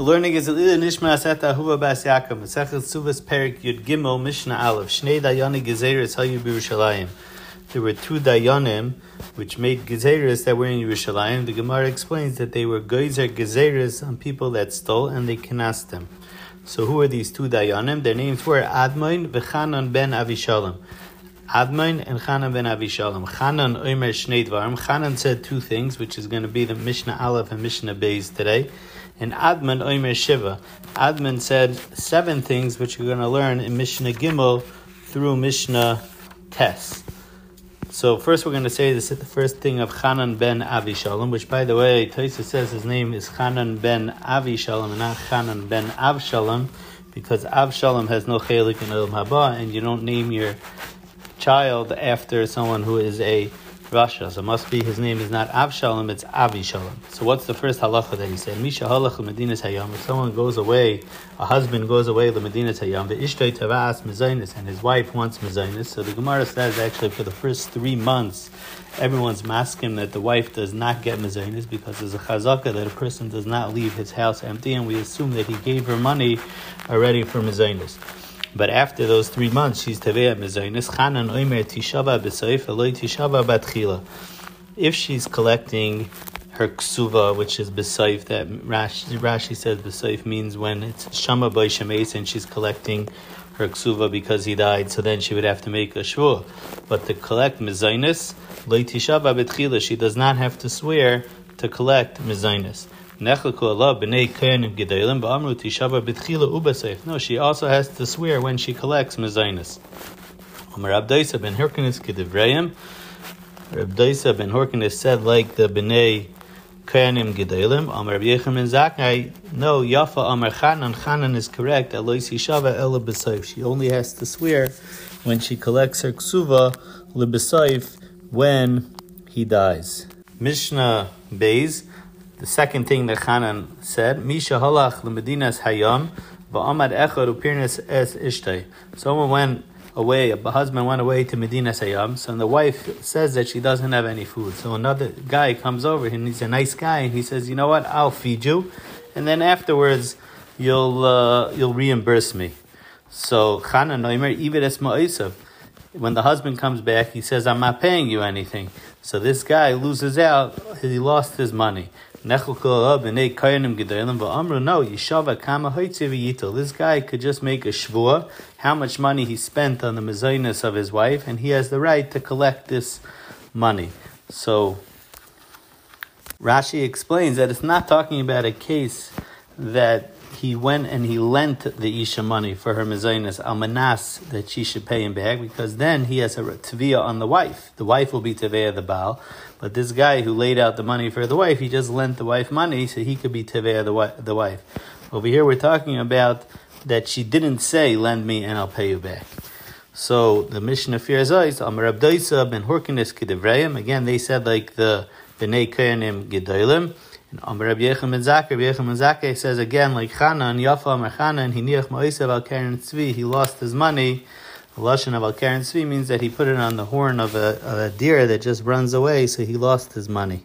The learning is Elila Nishmas Etta Ahuva Bas Yaakov. Masechet Suvas Perik Yud Gimel Mishnah Aleph. Shnei Dayani Gezeres Hayu B'Yerushalayim. There were two Dayanim which made Gezeres that were in Yerushalayim. The Gemara explains that they were Gezer Gezeres on people that stole and they canast them. So who are these two Dayanim? Their names were Admoin v'Chanan ben Avishalom. Admain and Chanan ben Avishalom. Chanan Omer Shnei Dvarim. Chanan said two things, which is going to be the Mishnah Aleph and Mishnah Beis today. And Adman Omer Shiva. Adman said seven things, which we're going to learn in Mishnah Gimel through Mishnah Tes. So first we're going to say this the first thing of Chanan ben Avishalom, which by the way, Taisa says his name is Chanan ben Avishalom and not Chanan ben Avshalom, because Avshalom has no chelik in Olam Haba, and you don't name your child after someone who is a Rasha. So it must be his name is not Avshalom, it's Avishalom. So what's the first halacha that he said? Misha halach Medina Hayam. If someone goes away, a husband goes away to Medina Hayam, the Ishtay Tavas Mezainis, and his wife wants Mezainis. So the Gemara says actually for the first three months, everyone's masking that the wife does not get Mezainis because there's a chazaka that a person does not leave his house empty, and we assume that he gave her money already for Mezainis. But after those three months, she's Teveya Mezainis. Chanan Oimer Tishava B'Saif Eloi Tishava Batchila. If she's collecting her ksuva, which is B'Saif, that Rashi, Rashi says B'Saif means when it's Shama by and she's collecting her ksuva because he died, so then she would have to make a shvur. But to collect Mezainis, Loi Tishava Batchila, she does not have to swear to collect Mezainis. No, she also has to swear when she collects mezainis. Abdaisa ben Horkenis Kedevrayim. Abdaisa ben Horkenis said like the Bnei Kayanim Gedalim. Amar Yechim ben Zakai. No, Yafa Amar Chanan. Chanan is correct. Alois Yishava Ela B'Saif. She only has to swear when she collects her ksuva lebesayif when he dies. Mishnah Beis. The second thing that Hanan said, Misha halach lemedinas hayam va'amad echad upirnes es ishtay. Someone went away, a husband went away to Medina Hayam, so the wife says that she doesn't have any food. So another guy comes over and he's a nice guy and he says, you know what, I'll feed you, and then afterwards you'll uh, you'll reimburse me. So Chanan Oimer Ivid es Ma'isav. When the husband comes back, he says, I'm not paying you anything. So this guy loses out, he lost his money. No, Yishava Kama This guy could just make a shvua, how much money he spent on the mezainis of his wife, and he has the right to collect this money. So Rashi explains that it's not talking about a case that he went and he lent the Isha money for her mezainis almanas that she should pay him back because then he has a tevia on the wife. The wife will be tevia the baal, but this guy who laid out the money for the wife, he just lent the wife money so he could be tevia the, the wife. Over here we're talking about that she didn't say lend me and I'll pay you back. So the mission of Firzais, Amar Abdaisa ben Horkinis Kidevrayim, again they said like the Bnei Koyanim Gedolim. And Amr Rabbi Yechim ben Zakir, Rabbi ben says again, like Chanan, Yafa Amr Chanan, Hiniach Ma'isev al Karen Tzvi, he lost his money. The Lashon of al Karen Tzvi means that he put it on the horn of a, of a deer that just runs away, so he lost his money.